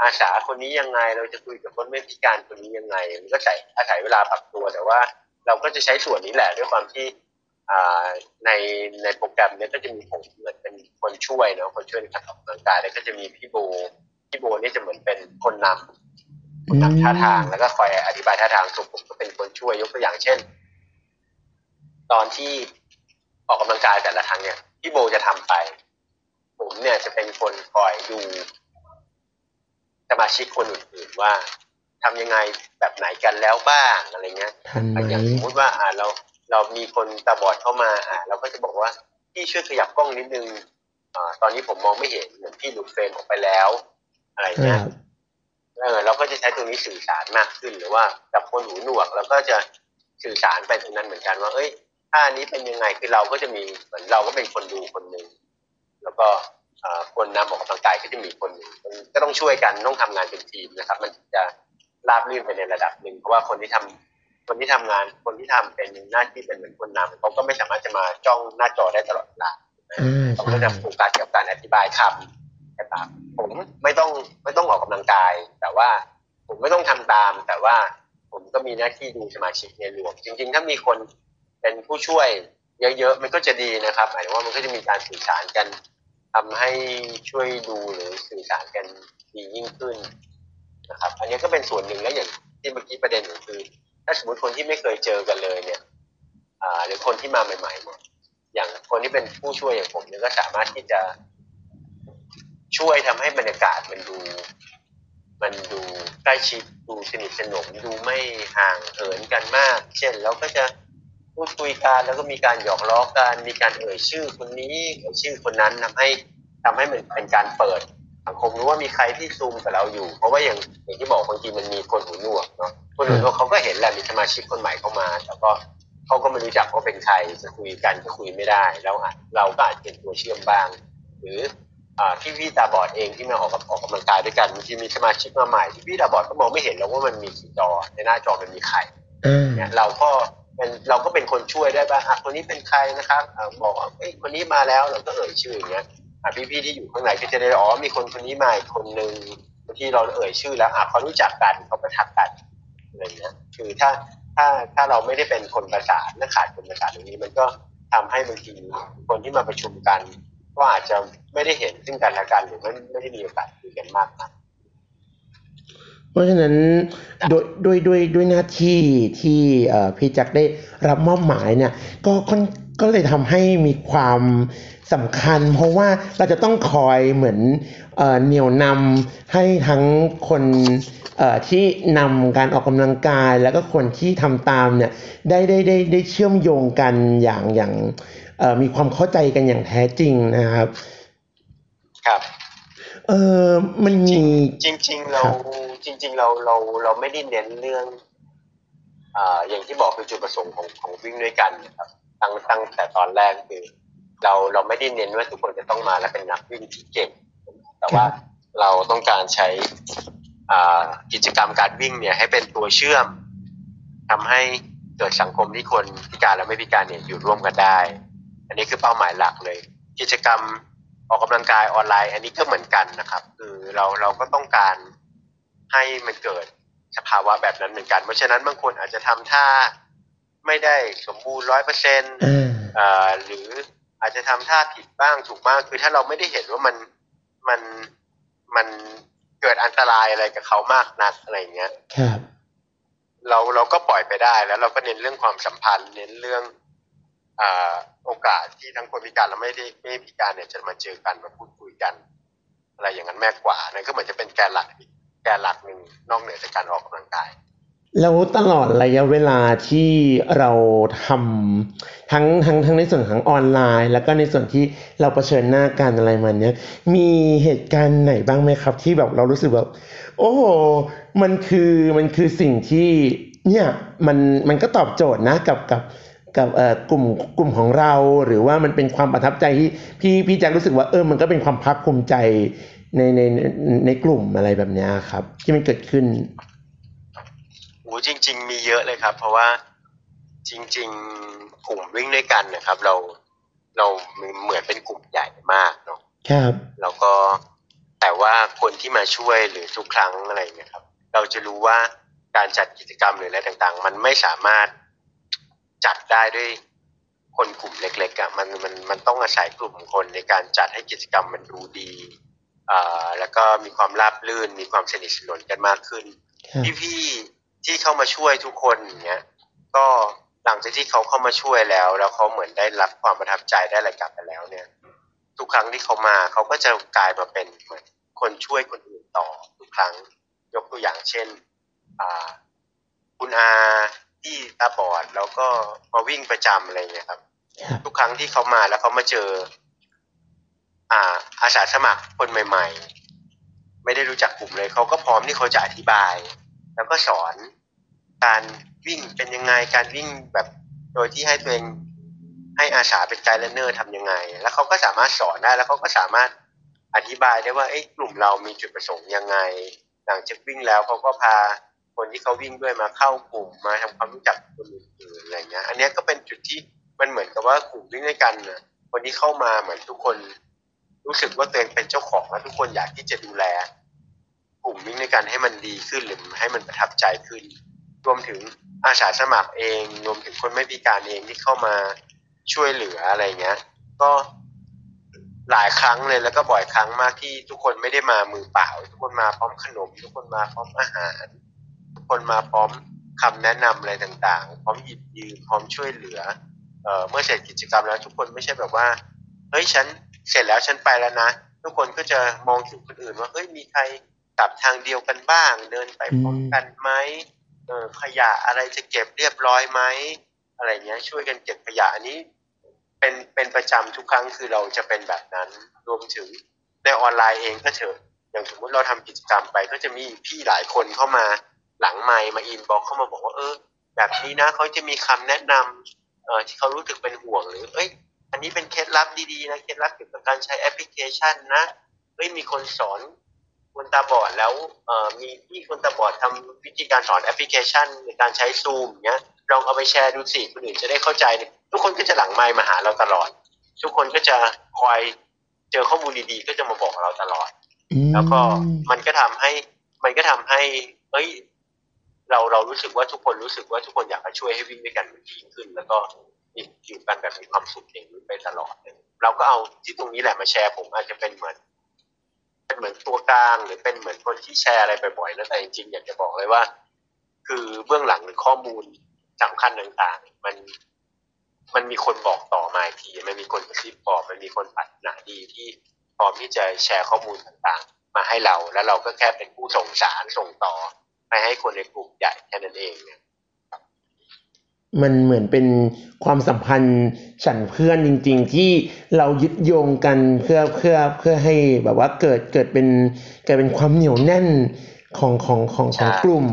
อาสาคนนี้ยังไง เราจะคุยกับคนไม่พิการคนนี้ยังไงมันก็ใช้อาศัยเวลาปรับตัวแต่ว่า เราก็จะใช้ส่วนนี้แหละด้วยความที่อ่าในในโปรแกรมเนี้ยก็จะมีผมเหมือนเป็นคนช่วยเนาะคนช่วยในการออกกำลังกายแล้วก็จะมีพี่โบพี่โบนี่จะเหมือนเป็นคนนำคนนำท่าทางแล้วก็คอยอธิบายท่าทางส่วนผมก็เป็นคนช่วยยกตัวอย่างเช่น ตอนที่ออกกำลังกายแต่ละครั้งเนี่ย พี่โบจะทำไป ผมเนี่ยจะเป็นคนคอยดูสมาชิกคนอื่นๆว่าทำยังไงแบบไหนกันแล้วบ้างอะไรเงี้ยทันไหมอย่างสมมติว่าอ่าเราเรามีคนตาบอดเข้ามาอ่าเราก็จะบอกว่าพี่ช่วยขยับกล้องนิดนึงอ่าตอนนี้ผมมองไม่เห็นเหมือนพี่หลุดเฟรมออกไปแล้ว อะไรคเงี้รัยบเออเราก็จะใช้ตรงนี้สื่อสารมากขึ้นหรือว่ากับคนหูหนวกเราก็จะสื่อสารไปตรงนั้นเหมือนกันว่า เอ้ย ท่านี้เป็นยังไงคือเราก็จะมีเหมือนเราก็เป็นคนดูคนหนึ่งแล้วก็เอ่อคนนำออกกำลังกายก็จะมีคนหนึ่งมันก็ต้องช่วยกันต้องทำงานเป็นทีมนะครับ มันถึงจะราบรื่นไปในระดับหนึ่งเพราะว่าคนที่ทำคนที่ทำงานคนที่ทำเป็นหน้าที่เป็นเหมือนคนนำเขาก็ไม่สามารถจะมาจ้องหน้าจอได้ตลอดเวลาอ่าเขาใช่ก็จะโฟกัสกับการอธิบายคำก็ตามผมไม่ต้องไม่ต้องออกกำลังกาย แต่ว่าผมไม่ต้องทำตาม แต่ว่าผมก็มีหน้าที่ดูสมาชิกในรวม จริง ๆ ถ้ามีคน เป็นผู้ช่วยเยอะๆ มันก็จะดีนะครับหมายถึงว่ามันก็จะมีการสื่อสารกันทำให้ช่วยดูหรือสื่อสารกันดียิ่งขึ้นนะครับ อันนี้ก็เป็นส่วนหนึ่งแล้วอย่างที่เมื่อกี้ประเด็นคือ ถ้าสมมติคนที่ไม่เคยเจอกันเลยเนี่ยอ่าหรือคนที่มาใหม่ๆเนี่ยอย่างคนที่เป็นผู้ช่วยอย่างผมเนี่ยก็สามารถที่จะช่วยทำให้บรรยากาศมันดู มันดูใกล้ชิดดูสนิทสนมดูไม่ห่างเหินกันมาก เช่นเราก็จะ พูดคุยกันแล้วก็มีการหยอกล้อกันมีการเอ่ยชื่อคนนี้เอ่ยชื่อคนนั้นทำให้ทำให้มันเป็นการเปิดสังคมรู้ว่ามีใครที่ซูมกับเราอยู่ เพราะว่าอย่างอย่างที่บอกบางทีมันมีคนหูหนวกเนาะคนหูหนวกเขาก็เห็นแหละมีสมาชิกคนใหม่เข้ามาแต่ก็เขาก็ไม่รู้จักว่าเป็นใครจะคุยกันก็คุยไม่ได้แล้วอาจเราก็อาจเป็นตัวเชื่อมบ้าง หรืออ่าที่พี่ตาบอดเองที่มาออกกับออกกำลังกายด้วยกันบางทีมีสมาชิกมาใหม่ที่พี่ตาบอดก็มองไม่เห็นแล้วว่ามันมีกี่จอในหน้าจอมันมีใครอ่าเนี่ยเราก็ เป็นเราก็เป็นคนช่วยได้บ้างอะคนนี้เป็นใครนะครับอะบอกเอ้ยคนนี้มาแล้วเราก็เอ่ยชื่ออย่างเงี้ยอะพี่ๆที่อยู่ข้างในก็จะได้อ๋อมีคนคนนี้มาอีกคนนึงบางที่เราเอ่ยชื่อแล้วอะเขารู้จักกันเขาประทักกันอะไรเงี้ยคือถ้าถ้าถ้าเราไม่ได้เป็นคนประสานและขาดคนประสานตรงนี้ มันก็ทำให้บางทีคนที่มาประชุมกัน ก็อาจจะไม่ได้เห็นซึ่งกันและกันหรือไม่ไม่ได้มีโอกาสคุยกันมากนัก เพราะฉะนั้นโดยดยโดยด้วยหน้าที่ที่พี่จักได้รับมอบหมายเนี่ยก็ค่อนก็เลยทำให้มีความสำคัญ เพราะว่าเราจะต้องคอยเหมือนเหนี่ยวนำให้ทั้งคนที่นำการออกกำลังกาย แล้วก็คนที่ทำตามเนี่ยได้ได้ได้ได้เชื่อมโยงกันอย่างอย่างมีความเข้าใจกันอย่างแท้จริงนะครับ ครับ เออมันมีจริงๆเราครับจริง ๆ เราเราเราไม่ได้เน้นเรื่องอ่าอย่างที่บอกคือจุดประสงค์ของของวิ่งด้วยกันนะครับตั้งตั้งแต่ตอนแรกคือ เราเราไม่ได้เน้นว่าทุกคนจะต้องมาแล้วเป็นนักวิ่งที่เก่ง แต่ว่าเราต้องการใช้อ่ากิจกรรมการวิ่งเนี่ย ให้เป็นตัวเชื่อมทำให้เกิดสังคมที่คนพิการและไม่พิการเนี่ยอยู่ร่วมกันได้ อันนี้คือเป้าหมายหลักเลย กิจกรรม ออกกำลังกายออนไลน์ อันนี้ก็เหมือนกันนะครับ คือเราเราก็ต้องการให้มันเกิดสภาวะแบบนั้นเหมือนกัน เพราะฉะนั้นบางคนอาจจะทำท่าไม่ได้สมบูรณ์ร้อยเปอร์เซ็นต์อ่าหรืออาจจะทำท่าผิดบ้างถูกบ้างคือถ้าเราไม่ได้เห็นว่ามันมันมันเกิดอันตรายอะไรกับเขามากนักอะไรอย่างเงี้ยครับเราเราก็ปล่อยไปได้แล้วเราก็เน้นเรื่องความสัมพันธ์ เน้นเรื่องอ่า โอกาสที่ทั้งคนพิการและไม่ได้ไม่พิการเนี่ยจะมาเจอกันมาพูดคุยกัน อะไรอย่างนั้นมากกว่านั่นก็เหมือนจะเป็นแกนหลักอีกแกนหลักหนึ่งนอกเหนือจากการออกกำลังกายแล้วตลอดระยะเวลาที่เราทำทั้งทั้งทั้งในส่วนของออนไลน์ แล้วก็ในส่วนที่เราเผชิญหน้ากันอะไรมันเนี้ยมีเหตุการณ์ไหนบ้างไหมครับ ที่แบบเรารู้สึกแบบโอ้โหมันคือมันคือสิ่งที่เนี่ยมันมันก็ตอบโจทย์นะกับกับ กับเอ่อกลุ่มกลุ่มของเรา หรือว่ามันเป็นความประทับใจที่พี่พี่แจ็ครู้สึกว่าเออมันก็เป็นความภาคภูมิใจในในในในกลุ่มอะไรแบบเนี้ยครับ ที่มันเกิดขึ้นโอ้จริง ๆ มีเยอะเลยครับ เพราะว่าจริง ๆ กลุ่มวิ่งด้วยกันนะครับ เราเราเหมือนเป็นกลุ่มใหญ่มากเนาะครับแล้วก็แต่ว่าคนที่มาช่วยหรือทุกครั้งอะไรอย่างเงี้ยครับ เราจะรู้ว่าการจัดกิจกรรมหรืออะไรต่างๆ มันไม่สามารถ จัดได้ด้วยคนกลุ่มเล็กๆอะ่ะมันมันมันต้องอาศัยกลุ่มคนในการจัดให้กิจกรรมมันดูดีอ่าแล้วก็มีความราบรื่น มีความสนิทสนมกันมากขึ้นครับพี่ๆที่เข้ามาช่วยทุกคนอย่างเงี้ยก็หลังจากที่เขาเข้ามาช่วยแล้ว แล้วเขาเหมือนได้รับความประทับใจได้อะไรกลับไปแล้วเนี่ย ทุกครั้งที่เขามาเขาก็จะกลายมาเป็นเหมือนคนช่วยคนอื่นต่อทุกครั้งยกตัวอย่างเช่น อ่า คุณอา ที่ตาบอดแล้วก็มาวิ่งประจำอะไรเงี้ยครับครับ ทุกครั้งที่เขามาแล้วเขามาเจอ อ่า อาสาสมัครคนใหม่ ๆ ไม่ได้รู้จักกลุ่มเลยเขาก็พร้อมที่เขาจะอธิบาย แล้วก็สอนการวิ่งเป็นยังไงการวิ่งแบบโดยที่ให้ตัวเองให้อาสาเป็นไกด์เลนเนอร์ทำยังไง แล้วเขาก็สามารถสอนได้ แล้วเขาก็สามารถอธิบายได้ว่าเอ้ยกลุ่มเรามีจุดประสงค์ยังไง หลังจากวิ่งแล้วเขาก็พา คนที่เขาวิ่งด้วยมาเข้ากลุ่มมาทำความรู้จักคนอื่นๆอะไรเงี้ย อันนี้ก็เป็นจุดที่มันเหมือนกับว่ากลุ่มวิ่งด้วยกันนะคนที่เข้ามาเหมือนทุกคน รู้สึกว่าตัวเองเป็นเจ้าของและทุกคนอยากที่จะดูแล กลุ่มวิ่งด้วยกันให้มันดีขึ้นหรือให้มันประทับใจขึ้น รวมถึงอาสาสมัครเองรวมถึงคนไม่พิการเองที่เข้ามาช่วยเหลืออะไรเงี้ย ก็หลายครั้งเลยแล้วก็บ่อยครั้งมากที่ทุกคนไม่ได้มามือเปล่า ทุกคนมาพร้อมขนม ทุกคนมาพร้อมอาหาร คนมาพร้อมคำแนะนำอะไรต่างๆ พร้อมหยิบยืมพร้อมช่วยเหลือเอ่อเมื่อเสร็จกิจกรรมแล้วทุกคนไม่ใช่แบบว่าเฮ้ยฉันเสร็จแล้วฉันไปแล้วนะ ทุกคนก็จะมองถึงคนอื่นว่าเฮ้ยมีใครกลับทางเดียวกันบ้าง เดินไปพร้อมกันไหมเออขยะอะไรจะเก็บเรียบร้อยไหมอะไรเงี้ยช่วยกันเก็บขยะอันนี้ เป็นเป็นประจำทุกครั้งคือเราจะเป็นแบบนั้น รวมถึงในออนไลน์เองก็เถอะอย่างสมมติเราทำกิจกรรมไปก็จะมีพี่หลายคนเข้ามา หลังไมค์มาอินบอกเข้ามาบอกว่าเออ แบบนี้นะเขาจะมีคำแนะนำเอ่อที่เขารู้สึกเป็นห่วงหรือ เอ้ย อันนี้เป็นเคล็ดลับดีๆนะเคล็ดลับเกี่ยวกับการใช้แอปพลิเคชันนะเฮ้ยมีคนสอนคนตาบอดแล้วเอ่อมีพี่คนตาบอดทำวิธีการสอนแอปพลิเคชันในการใช้ซูมเงี้ยลองเอาไปแชร์ดูสิคนอื่นจะได้เข้าใจ ทุกคนก็จะหลังไมค์มาหาเราตลอด ทุกคนก็จะคอยเจอข้อมูลดีๆ ก็จะมาบอกเราตลอด แล้วก็มันก็ทำให้มันก็ทำให้เอ้ย เราเรารู้สึกว่าทุกคนรู้สึกว่าทุกคนอยากจะช่วยให้วิ่งด้วยกันมันดีขึ้น แล้วก็อยู่กันแบบมีความสุขอย่างนี้ไปตลอดเราก็เอาที่ตรงนี้แหละมาแชร์ผมอาจจะเป็นเหมือนเป็นเหมือนตัวกลางหรือเป็นเหมือนคนที่แชร์อะไรบ่อยๆแล้วแต่จริงๆอยากจะบอกเลยว่า คือเบื้องหลังหรือข้อมูลสำคัญต่างๆ มันมันมีคนบอกต่อมาทีมันมีคนกระซิบบอกมันมีคนปรารถนาดีที่พร้อมที่จะแชร์ข้อมูลต่างๆ มาให้เรา แล้วเราก็แค่เป็นผู้ส่งสารส่งต่อ ไปให้คนในกลุ่มใหญ่แค่นั้นเองเนี่ยมันเหมือนเป็นความสัมพันธ์ฉันเพื่อนจริง ๆ ที่เรายึดโยงกันเพื่อเพื่อเพื่อให้แบบว่าเกิดเกิดเป็นเกิดเป็นความเหนียวแน่นของของของของใช่กลุ่ม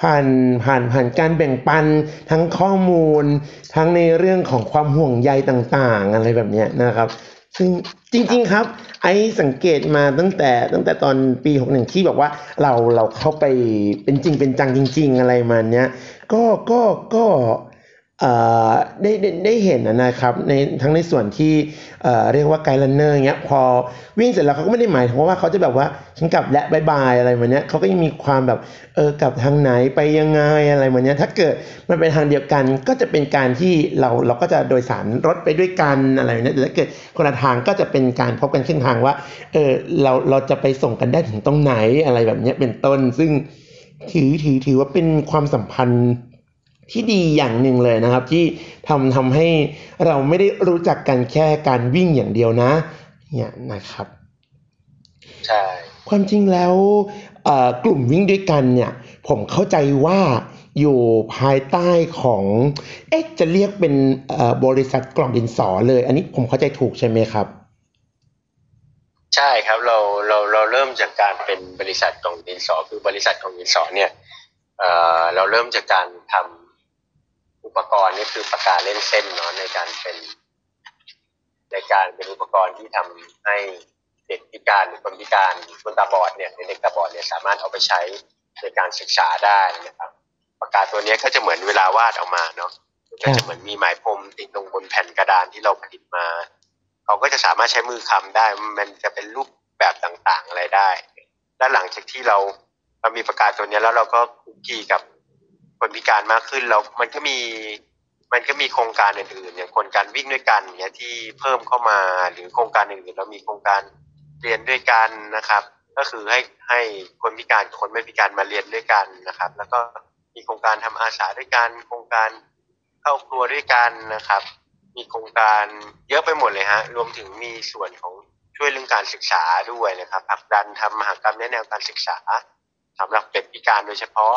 ผ่านผ่านผ่านการแบ่งปันทั้งข้อมูล ทั้งในเรื่องของความห่วงใยต่าง ๆ อะไรแบบเนี้ยนะครับ ซึ่งจริง ๆ ครับ ไอ้สังเกตมาตั้งแต่ตั้งแต่ตอนปีหกหนึ่งที่บอกว่าเราเราเข้าไปเป็นจริงเป็นจังจริง ๆ อะไรมาเนี้ย ก็ก็ก็ ได้ได้ได้เห็นนะครับในทั้งในส่วนที่เรียกว่าไกด์ลันเนอร์เงี้ยพอวิ่งเสร็จแล้วเขาก็ไม่ได้หมายถึงว่าเขาจะแบบว่าฉันกลับและบายบายอะไรมาเนี้ยเขาก็ยังมีความแบบเออกลับทางไหนไปยังไงอะไรมาเนี้ยถ้าเกิดมันเป็นทางเดียวกันก็จะเป็นการที่เราเราก็จะโดยสารรถไปด้วยกันอะไรแบบเนี้ยแต่ถ้าเกิดคนละทางก็จะเป็นการพบกันครึ่งทางว่าเออเราเราจะไปส่งกันได้ถึงตรงไหนอะไรแบบเนี้ยเป็นต้นซึ่งถือถือถือว่าเป็นความสัมพันธ์ ที่ดีอย่างหนึ่งเลยนะครับ ที่ทำทำให้เราไม่ได้รู้จักกันแค่การวิ่งอย่างเดียวนะเนี่ยนะครับใช่ความจริงแล้วเอ่อกลุ่มวิ่งด้วยกันเนี่ย ผมเข้าใจว่าอยู่ภายใต้ของเอ๊ะจะเรียกเป็นเอ่อบริษัทกล่องดินสอเลย อันนี้ผมเข้าใจถูกใช่ไหมครับใช่ครับเราเราเราเริ่มจากการเป็นบริษัทกล่องดินสอคือบริษัทกล่องดินสอเนี่ยเอ่อเราเริ่มจากการทำอุ ปกรณ์นี่คือปากกาเล่นเส้นเนาะในการเป็นในการเป็นอุปกรณ์ที่ทำให้เด็กพิการหรือคนพิการคนตาบอดเนี่ยเด็กตาบอดเนี่ยสามารถเอาไปใช้ในการศึกษาได้นะครับปากกาตัวนี้ก็จะเหมือนเวลาวาดออกมาเนาะก็จะเหมือนมีหมายพรมติดลงบนแผ่นกระดานที่เราผลิตมาเขาก็จะสามารถใช้มือคำได้ มันจะเป็นรูปแบบต่างๆอะไรได้ และหลังจากที่เราเรามีประกาศตัวนี้แล้วเราก็คุกคีกับ คนพิการมากขึ้นแล้วมันก็มีมันก็มีโครงการอื่นๆอย่างครงการวิ่งด้วยกันเนี้ยที่เพิ่มเข้ามาหรือโครงการอื่นๆเรามีโครงการเรียนด้วยกันนะครับ ก็คือให้ให้คนพิการคนไม่พิการมาเรียนด้วยกันนะครับ แล้วก็มีโครงการทำอาสาด้วยกัน โครงการเข้าครัวด้วยกันนะครับ มีโครงการเยอะไปหมดเลยฮะรวมถึงมีส่วนของช่วยเรื่องการศึกษาด้วยนะครับผลักดันทำมหากรรมแนแนวการศึกษาสำหรับเด็กพิการโดยเฉพาะ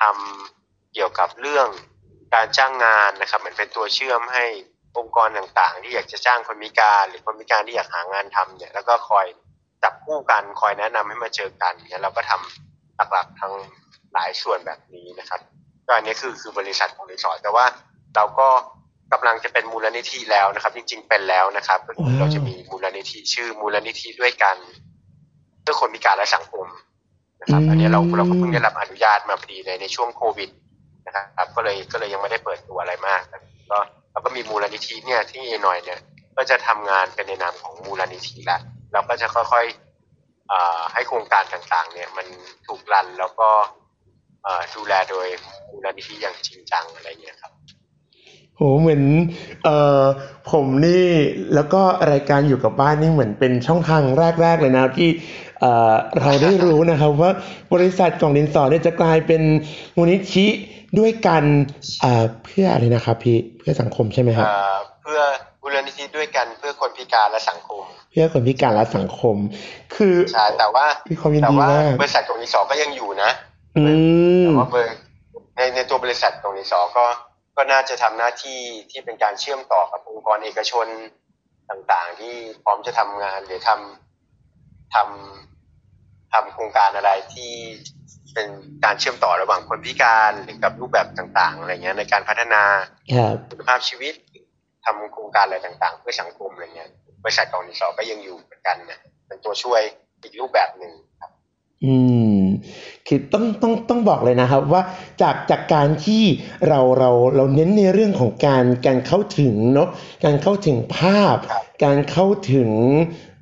ทำเกี่ยวกับเรื่องการจ้างงานนะครับ เหมือนเป็นตัวเชื่อมให้องค์กรต่างๆ ที่อยากจะจ้างคนพิการ หรือคนพิการที่อยากหางานทำเนี่ยแล้วก็คอยจับคู่กันคอยแนะนำให้มาเจอกันเนี่ยเราก็ทำหลักๆทั้งหลายส่วนแบบนี้นะครับก็อันนี้คือคือบริษัทของรีสอร์ทแต่ว่าเราก็กำลังจะเป็นมูลนิธิแล้วนะครับ จริง ๆ เป็นแล้วนะครับก็คือเราจะมีมูลนิธิชื่อมูลนิธิด้วยกันเพื่อคนพิการและสังคม นะครับ อันนี้เราเราก็เพิ่งได้รับอนุญาตมาพอดีในในช่วงโควิดนะครับก็เลยก็เลยยังไม่ได้เปิดตัวอะไรมากแต่ก็เราก็มีมูลนิธิเนี่ยที่หน่อยเนี่ยก็จะทำงานเป็นในนามของมูลนิธิละเราก็จะค่อยๆอ่าให้โครงการต่างๆ เนี่ยมันถูกรันแล้วก็อ่าดูแลโดยมูลนิธิอย่างจริงจังอะไรเงี้ยครับโหเหมือนเอ่อผมนี่แล้วก็รายการอยู่กับบ้านนี่เหมือนเป็นช่องทางแรก ๆ เลยนะที่ เอ่อเราได้รู้นะครับว่าบริษัทกล่องดินสอเนี่ยจะกลายเป็นมูลนิธิด้วยกันเอ่อเพื่ออะไรนะครับพี่เพื่อสังคมใช่ไหมครับเอ่อเพื่อมูลนิธิด้วยกันเพื่อคนพิการและสังคม เพื่อคนพิการและสังคม คือใช่แต่ว่ามีความยินแต่ดีว่ามากบริษัทกองดินสอก็ยังอยู่นะอืมแต่ว่าเบอร์ในในตัวบริษัทกองดินสอก็ก็น่าจะทำหน้าที่ที่เป็นการเชื่อมต่อกับองค์กรเอกชนต่างๆ ที่พร้อมจะทำงานหรือทำ ทำทำโครงการอะไรที่เป็นการเชื่อมต่อระหว่างคนพิการหรือกับรูปแบบต่างๆอะไรเงี้ยในการพัฒนาครับคุณภาพชีวิตทำโครงการอะไรต่าง ๆ เพื่อสังคมอะไรเงี้ยบริษัทกองดินสอก็ยังอยู่เหมือนกันนะเป็นตัวช่วยอีกรูปแบบหนึ่งครับ อืม คือต้องต้องต้องบอกเลยนะครับ ว่าจากจากการที่เราเราเราเน้นในเรื่องของการการเข้าถึงเนาะการเข้าถึงภาพครับการเข้าถึงเอ่อ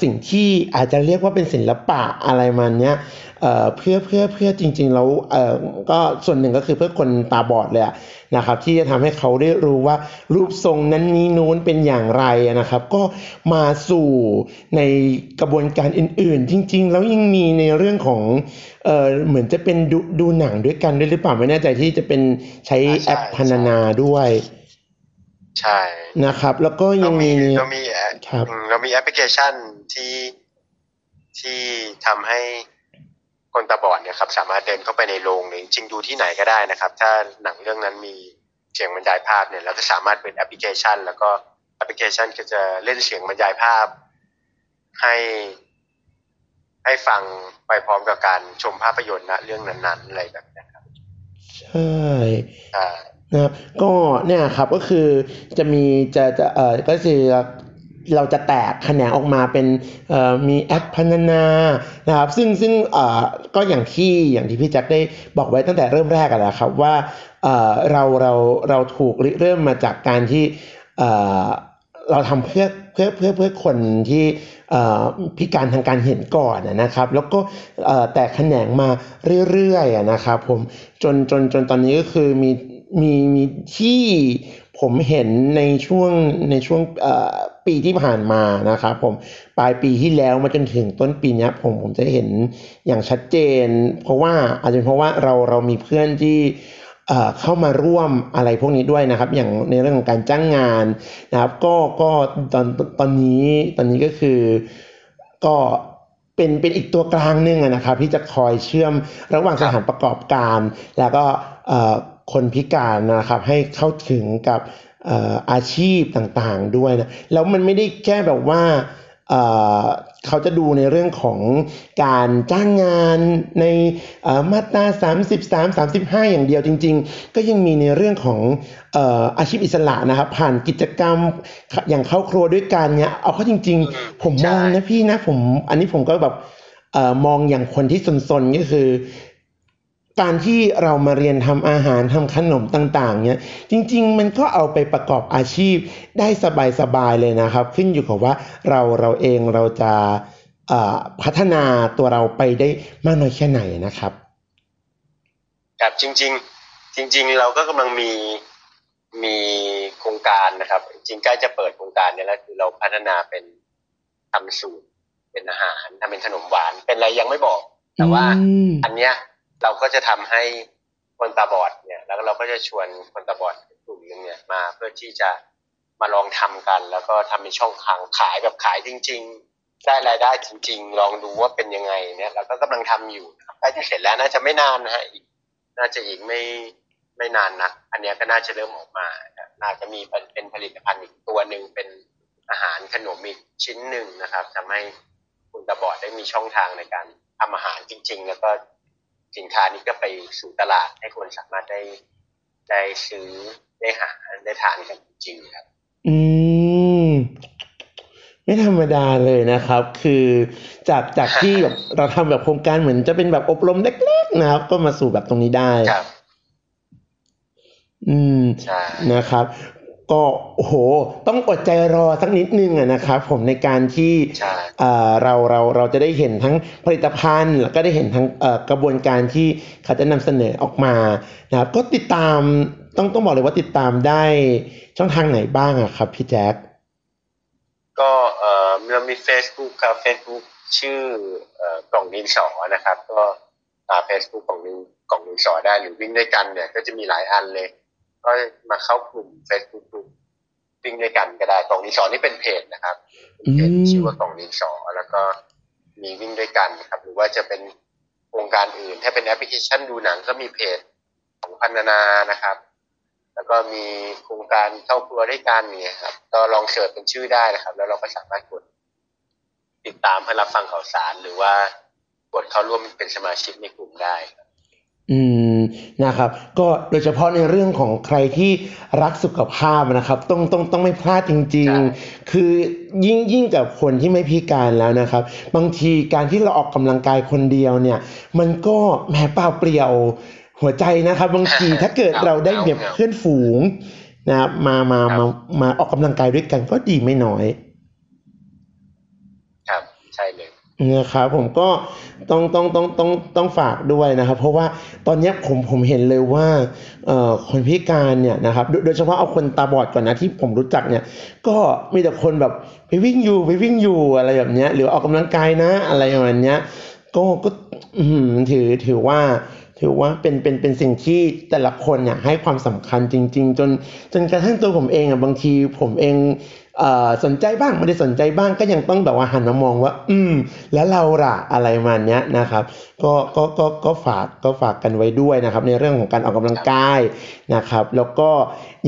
สิ่งที่อาจจะเรียกว่าเป็นศิลปะอะไรมันเนี้ยเอ่อเพื่อเพื่อเพื่อจริง ๆ แล้วเอ่อก็ส่วนหนึ่งก็คือเพื่อคนตาบอดเลยอะนะครับ ที่จะทำให้เขาได้รู้ว่ารูปทรงนั้นนี้นู้นเป็นอย่างไรอะนะครับ ก็มาสู่ในกระบวนการอื่น ๆ จริง ๆ แล้วยังมีในเรื่องของเอ่อเหมือนจะเป็นดูดูหนังด้วยกันด้วยหรือเปล่าไม่แน่ใจที่จะเป็นใช้อ่าใช่แอปพรรณนาด้วย ใช่นะครับ แล้วก็ยัเรางมีมีเรามีแอปครับอืมเรามีแอปพลิเคชันที่ที่ทำให้คนตาบอดเนี่ยครับ สามารถเดินเข้าไปในโรงหรือจริงๆดูที่ไหนก็ได้นะครับ ถ้าหนังเรื่องนั้นมีเสียงบรรยายภาพเนี่ยเราก็สามารถเป็นแอปพลิเคชัน แล้วก็แอปพลิเคชันก็จะเล่นเสียงบรรยายภาพ ให้ ให้ฟังไปพร้อมกับการชมภาพยนตร์ณเรื่องนั้นๆอะไรแบบเนี้ยครับใช่ใช่ นะครับก็เนี่ยครับก็คือจะมีจะจะเอ่อก็คือเราจะแตกแขนงออกมาเป็นเอ่อมีแอปพันนานะครับซึ่งซึ่งเอ่อก็อย่างที่อย่างที่พี่แจ็คได้บอกไว้ตั้งแต่เริ่มแรกอะนะครับว่าเอ่อเราเราเราถูกริเริ่มมาจากการที่เอ่อเราทำเพื่อเพื่อเพื่อเพื่อคนที่เอ่อพิการทางการเห็นก่อนนะครับ แล้วก็เอ่อแตกแขนงมาเรื่อยๆนะครับผมจนจนจนตอนนี้ก็คือมี มีมีที่ผมเห็นในช่วงในช่วงเอ่อปีที่ผ่านมานะครับผมปลายปีที่แล้วมาจนถึงต้นปีนี้ผมผมจะเห็นอย่างชัดเจน เพราะว่าอาจจะเป็นเพราะว่าเราเรามีเพื่อนที่เอ่อเข้ามาร่วมอะไรพวกนี้ด้วยนะครับ อย่างในเรื่องของการจ้างงานนะครับ ก็ก็ตอนตอนนี้ตอนนี้ก็คือก็เป็นเป็นอีกตัวกลางหนึ่งนะครับ ที่จะคอยเชื่อมระหว่างสถานประกอบการ แล้วก็เอ่อ คนพิการนะครับให้เข้าถึงกับอาชีพต่างๆด้วยนะแล้วมันไม่ได้แค่แบบว่าเขาจะดูในเรื่องของการจ้างงานในมาตรา33 35 อย่างเดียวจริง ๆ ก็ยังมีในเรื่องของอาชีพอิสระนะครับ ผ่านกิจกรรมอย่างเข้าครัวด้วยกันเนี่ยเอาเข้าจริง ๆ ผมมองนะพี่นะผมอันนี้ผมก็แบบอมองอย่างคนที่สนๆก็คือ การที่เรามาเรียนทำอาหารทำขนมต่างๆเนี่ยจริง ๆ มันก็เอาไปประกอบอาชีพได้สบายๆเลยนะครับ ขึ้นอยู่กับว่าเราเราเองเราจะเอ่อพัฒนาตัวเราไปได้มากน้อยแค่ไหนนะครับครับจริง ๆ จริง ๆ เราก็กำลังมีมีโครงการนะครับ จริงๆใกล้จะเปิดโครงการเนี่ยแล้วคือเราพัฒนาเป็นทำสูตรเป็นอาหารทำเป็นขนมหวาน เป็นอะไรยังไม่บอก แต่ว่าอืมอันเนี้ย เราก็จะทำให้คนตาบอดเนี่ยแล้วเราก็จะชวนคนตาบอดกลุ่มหนึงเนี่ยมาเพื่อที่จะมาลองทำกัน แล้วก็ทำเป็นช่องทางขายแบบขายจริง ๆ ได้รายได้จริง ๆ ลองดูว่าเป็นยังไงเนี่ยเราก็กำลังทำอยู่นะครับใกล้จะเสร็จแล้วน่าจะไม่นานนะฮะอีกน่าจะอีกไม่ไม่นานนะอันนี้ก็น่าจะเริ่มออกมา น่าจะมีเป็นเป็นผลิตภัณฑ์อีกตัวหนึ่งเป็นอาหารขนมอีกชิ้นหนึ่งนะครับทำให้คุณตาบอดได้มีช่องทางในการทำอาหารจริง ๆ แล้วก็ สินค้านี้ก็ไปสู่ตลาดให้คนสามารถได้ได้ซื้อได้หาได้ทานกันจริงๆครับ อืม ไม่ธรรมดาเลยนะครับ คือจากจากที่แบบเราทำแบบโครงการเหมือนจะเป็นแบบอบรมเล็กๆนะครับ ก็มาสู่แบบตรงนี้ได้ครับอืมใช่นะครับ ก็โอ้โห ต้องอดใจรอสักนิดนึงอะนะครับผมในการที่ใช่เอ่อเราเราเราจะได้เห็นทั้งผลิตภัณฑ์ แล้วก็ได้เห็นทั้งเอ่อกระบวนการที่เขาจะนำเสนอออกมานะครับก็ติดตามต้องต้องบอกเลยว่าติดตามได้ช่องทางไหนบ้างอะครับพี่แจ๊คก็เอ่อเรามี Facebook ครับ Facebook ชื่อเอ่อกล่องดินสอนะครับ ก็ตาม Facebook ของดินกล่องดินสอได้หรือวิ่งด้วยกันเนี่ย ก็จะมีหลายอันเลย ก็มาเข้ากลุ่ม Facebook กลุ่มวิ่งด้วยกันก็ได้กล่องดินสอนี่เป็นเพจนะครับเพจชื่อว่ากล่องดินสอแล้วก็มีวิ่งด้วยกันครับ หรือว่าจะเป็นโครงการอื่น ถ้าเป็นแอปพลิเคชันดูหนังก็มีเพจของพันนานานะครับ แล้วก็มีโครงการเข้าครัวด้วยกันเนี่ยครับก็ลองเสิร์ชเป็นชื่อได้นะครับ แล้วเราก็สามารถกดติดตามเพื่อรับฟังข่าวสาร หรือว่ากดเข้าร่วมเป็นสมาชิกในกลุ่มได้ครับ อืมนะครับ ก็โดยเฉพาะในเรื่องของใครที่รักสุขภาพนะครับ ต้องต้องต้องไม่พลาดจริงใช่ๆคือยิ่งยิ่งกับคนที่ไม่พิการแล้วนะครับ บางทีการที่เราออกกำลังกายคนเดียวเนี่ย มันก็แหมเปล่าเปลี่ยวหัวใจนะครับ บางทีถ้าเกิดเราได้แบบเพื่อนฝูงนะครับมามามามาออกกำลังกายด้วยกันก็ดีไม่น้อย ครับ ใช่เลย นะครับผมก็ต้องต้องต้องต้องต้องฝากด้วยนะครับ เพราะว่าตอนนี้ผมผมเห็นเลยว่าคนพิการเนี่ยนะครับโดยเฉพาะเอาคนตาบอดก่อนนะที่ผมรู้จักเนี่ยก็มีแต่คนแบบไปวิ่งอยู่ไปวิ่งอยู่อะไรแบบเนี้ยหรือออกกำลังกายนะอะไรประมาณเนี้ยก็ก็ถือถือว่าถือว่าเป็นเป็นเป็นสิ่งที่แต่ละคนเนี่ยให้ความสำคัญจริง ๆ จนจนกระทั่งตัวผมเองอะบางทีผมเอง สนใจบ้างไม่ได้สนใจบ้างก็ยังต้องแบบว่าหันมามองว่า อืม แล้วเราล่ะอะไรประมาณเนี้ยนะครับก็ก็ก็ก็ฝากก็ฝากกันไว้ด้วยนะครับ ในเรื่องของการออกกำลังกายนะครับ แล้วก็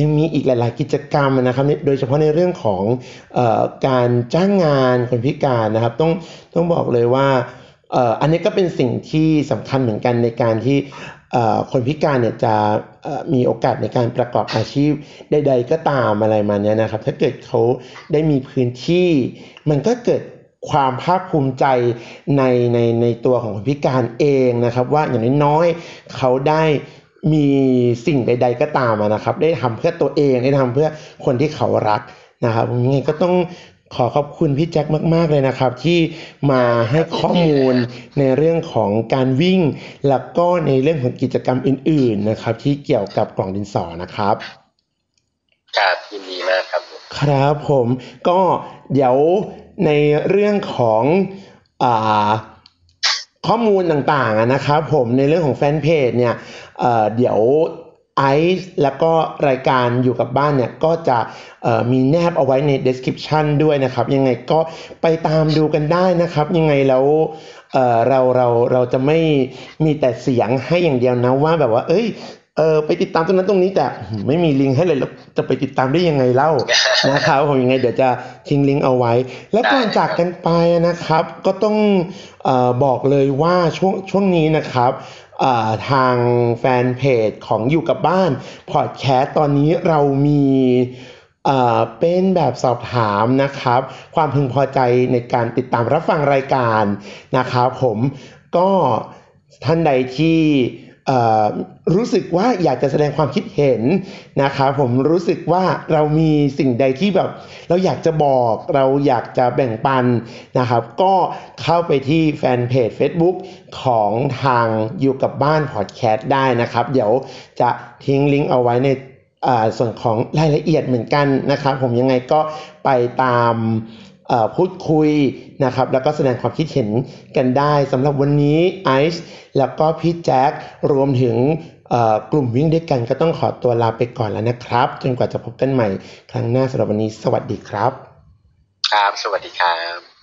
ยังมีอีกหลาย ๆ กิจกรรมนะครับโดยเฉพาะในเรื่องของเอ่อการจ้างงานคนพิการนะครับ ต้องต้องบอกเลยว่าเอออันนี้ก็เป็นสิ่งที่สำคัญเหมือนกันในการที่ คนพิการเนี่ยจะมีโอกาสในการประกอบอาชีพใดๆก็ตามอะไรมาเนี้ยนะครับ ถ้าเกิดเขาได้มีพื้นที่ มันก็เกิดความภาคภูมิใจในในในตัวของคนพิการเองนะครับ ว่าอย่างน้อยๆเขาได้มีสิ่งใด ๆก็ตามนะครับ ได้ทำเพื่อตัวเองได้ทำเพื่อคนที่เขารักนะครับยังไงก็ต้อง ขอขอบคุณพี่แจ็คมากๆเลยนะครับ ที่มาให้ข้อมูลในเรื่องของการวิ่ง แล้วก็ในเรื่องของกิจกรรมอื่น ๆนะครับ ที่เกี่ยวกับกล่องดินสอนะครับครับยินดีมากครับผมครับผมก็เดี๋ยวในเรื่องของอาข้อมูลต่างๆอะนะครับผมในเรื่องของแฟนเพจเนี่ยเอ่อเดี๋ยว ไอซ์แล้วก็รายการอยู่กับบ้านเนี่ยก็จะมีแนบเอาไว้ใน description ด้วยนะครับ ยังไงก็ไปตามดูกันได้นะครับ ยังไงแล้วเเราเราเราจะไม่มีแต่เสียงให้อย่างเดียวนะว่าแบบว่า เอ้ยเออไปติดตามตรงนั้นตรงนี้แต่ไม่มีลิงก์ให้เลยแล้วจะไปติดตามได้ยังไงเล่านะครับผมยังไงเดี๋ยวจะทิ้งลิงก์เอาไว้ แล้วก่อนจากกันไปนะครับ ก็ต้องออบอกเลยว่าช่วงช่วงนี้นะครับ ทางแฟนเพจของอยู่กับบ้านพอดแคสต์ตอนนี้เรามีเอ่อเป็นแบบสอบถามนะครับ ความพึงพอใจในการติดตามรับฟังรายการนะครับผมก็ท่านใดที่ รู้สึกว่าอยากจะแสดงความคิดเห็นนะครับผมรู้สึกว่าเรามีสิ่งใดที่แบบ เราอยากจะบอกเราอยากจะแบ่งปันนะครับ ก็เข้าไปที่แฟนเพจ Facebook ของทางอยู่กับบ้านพอดแคสต์ได้นะครับ เดี๋ยวจะทิ้งลิงก์เอาไว้ในส่วนของรายละเอียดเหมือนกันนะครับ ผมยังไงก็ไปตาม พูดคุยนะครับแล้วก็แสดงความคิดเห็นกันได้สำหรับวันนี้ไอซ์แล้วก็พี่แจ็ครวมถึงเอ่อกลุ่มวิ่งด้วยกันก็ต้องขอตัวลาไปก่อนแล้วนะครับ จนกว่าจะพบกันใหม่ครั้งหน้าสำหรับวันนี้ สวัสดีครับ ครับ สวัสดีครับ